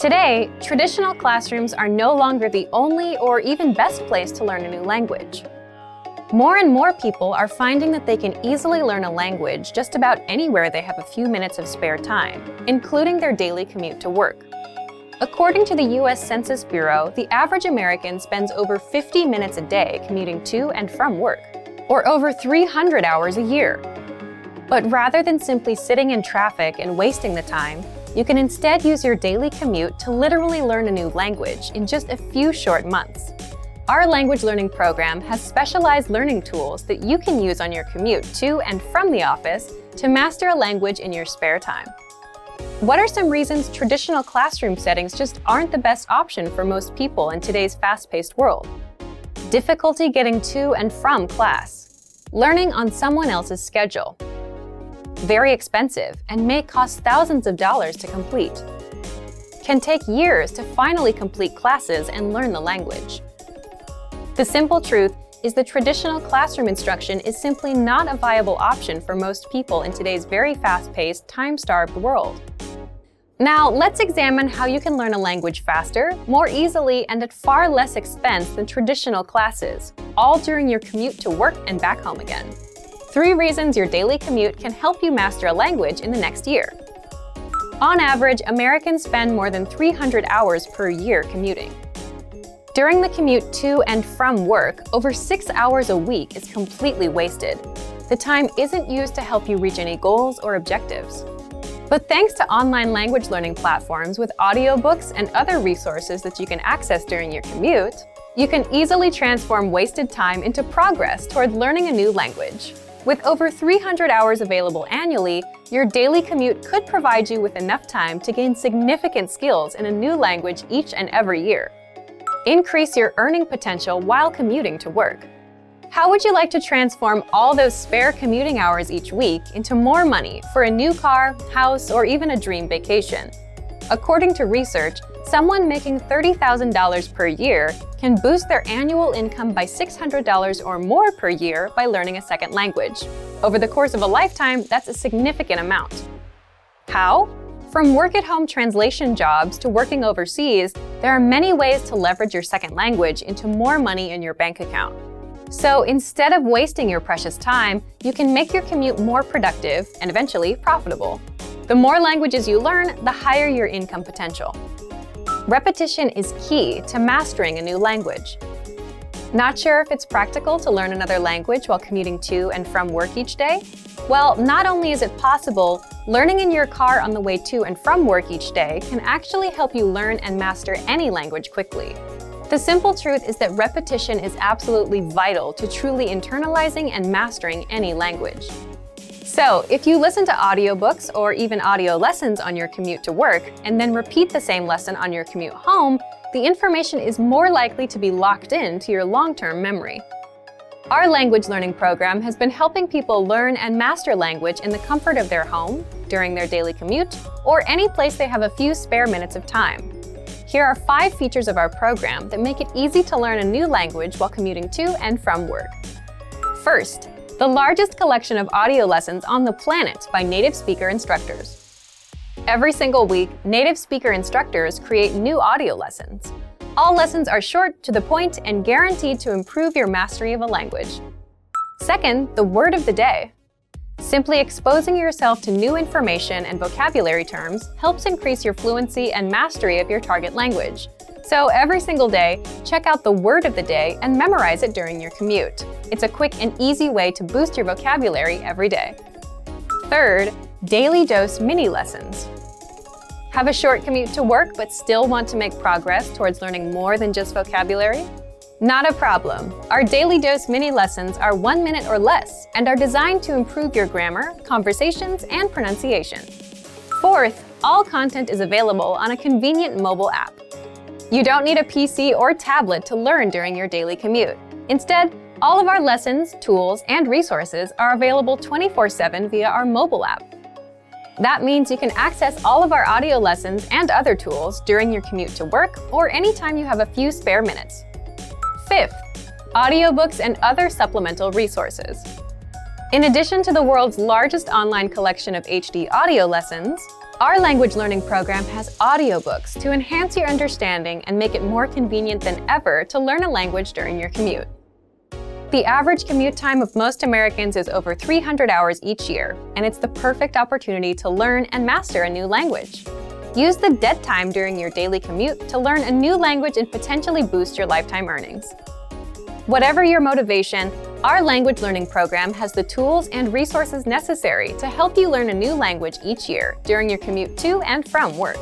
Today, traditional classrooms are no longer the only or even best place to learn a new language. More and more people are finding that they can easily learn a language just about anywhere they have a few minutes of spare time, including their daily commute to work. According to the US Census Bureau, the average American spends over 50 minutes a day commuting to and from work, or over 300 hours a year. But rather than simply sitting in traffic and wasting the time, you can instead use your daily commute to literally learn a new language in just a few short months. Our language learning program has specialized learning tools that you can use on your commute to and from the office to master a language in your spare time. What are some reasons traditional classroom settings just aren't the best option for most people in today's fast paced world? Difficulty getting to and from class, learning on someone else's schedule, very expensive, and may cost thousands of dollars to complete. Can take years to finally complete classes and learn the language. The simple truth is the traditional classroom instruction is simply not a viable option for most people in today's very fast paced, time starved world. Now, let's examine how you can learn a language faster, more easily, and at far less expense than traditional classes, all during your commute to work and back home again. Three reasons your daily commute can help you master a language in the next year. On average, Americans spend more than 300 hours per year commuting. During the commute to and from work, over six hours a week is completely wasted. The time isn't used to help you reach any goals or objectives. But thanks to online language learning platforms with audiobooks and other resources that you can access during your commute, you can easily transform wasted time into progress toward learning a new language. With over 300 hours available annually, your daily commute could provide you with enough time to gain significant skills in a new language each and every year. Increase your earning potential while commuting to work. How would you like to transform all those spare commuting hours each week into more money for a new car, house, or even a dream vacation? According to research, someone making $30,000 per year can boost their annual income by $600 or more per year by learning a second language. Over the course of a lifetime, that's a significant amount. How? From work at home translation jobs to working overseas, there are many ways to leverage your second language into more money in your bank account. So instead of wasting your precious time, you can make your commute more productive and eventually profitable. The more languages you learn, the higher your income potential. Repetition is key to mastering a new language. Not sure if it's practical to learn another language while commuting to and from work each day? Well, not only is it possible, learning in your car on the way to and from work each day can actually help you learn and master any language quickly. The simple truth is that repetition is absolutely vital to truly internalizing and mastering any language. So, if you listen to audiobooks or even audio lessons on your commute to work and then repeat the same lesson on your commute home, the information is more likely to be locked in to your long term memory. Our language learning program has been helping people learn and master language in the comfort of their home, during their daily commute, or any place they have a few spare minutes of time. Here are five features of our program that make it easy to learn a new language while commuting to and from work. First, the largest collection of audio lessons on the planet by native speaker instructors. Every single week, native speaker instructors create new audio lessons. All lessons are short, to the point, and guaranteed to improve your mastery of a language. Second, the word of the day. Simply exposing yourself to new information and vocabulary terms helps increase your fluency and mastery of your target language. So every single day, check out the word of the day and memorize it during your commute. It's a quick and easy way to boost your vocabulary every day. Third, daily dose mini lessons. Have a short commute to work but still want to make progress towards learning more than just vocabulary? Not a problem. Our Daily Dose mini lessons are one minute or less and are designed to improve your grammar, conversations, and pronunciation. Fourth, all content is available on a convenient mobile app. You don't need a PC or tablet to learn during your daily commute. Instead, all of our lessons, tools, and resources are available 24 7 via our mobile app. That means you can access all of our audio lessons and other tools during your commute to work or anytime you have a few spare minutes. Fifth, audiobooks and other supplemental resources. In addition to the world's largest online collection of HD audio lessons, Our language learning program has audiobooks to enhance your understanding and make it more convenient than ever to learn a language during your commute. The average commute time of most Americans is over 300 hours each year, and it's the perfect opportunity to learn and master a new language. Use the dead time during your daily commute to learn a new language and potentially boost your lifetime earnings. Whatever your motivation, our language learning program has the tools and resources necessary to help you learn a new language each year during your commute to and from work.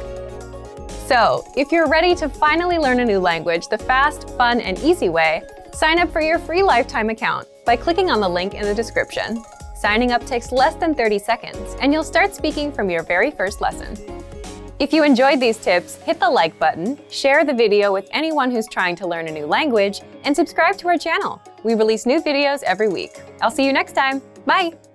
So, if you're ready to finally learn a new language the fast, fun, and easy way, sign up for your free lifetime account by clicking on the link in the description. Signing up takes less than 30 seconds, and you'll start speaking from your very first lesson. If you enjoyed these tips, hit the like button, share the video with anyone who's trying to learn a new language, and subscribe to our channel. We release new videos every week. I'll see you next time. Bye!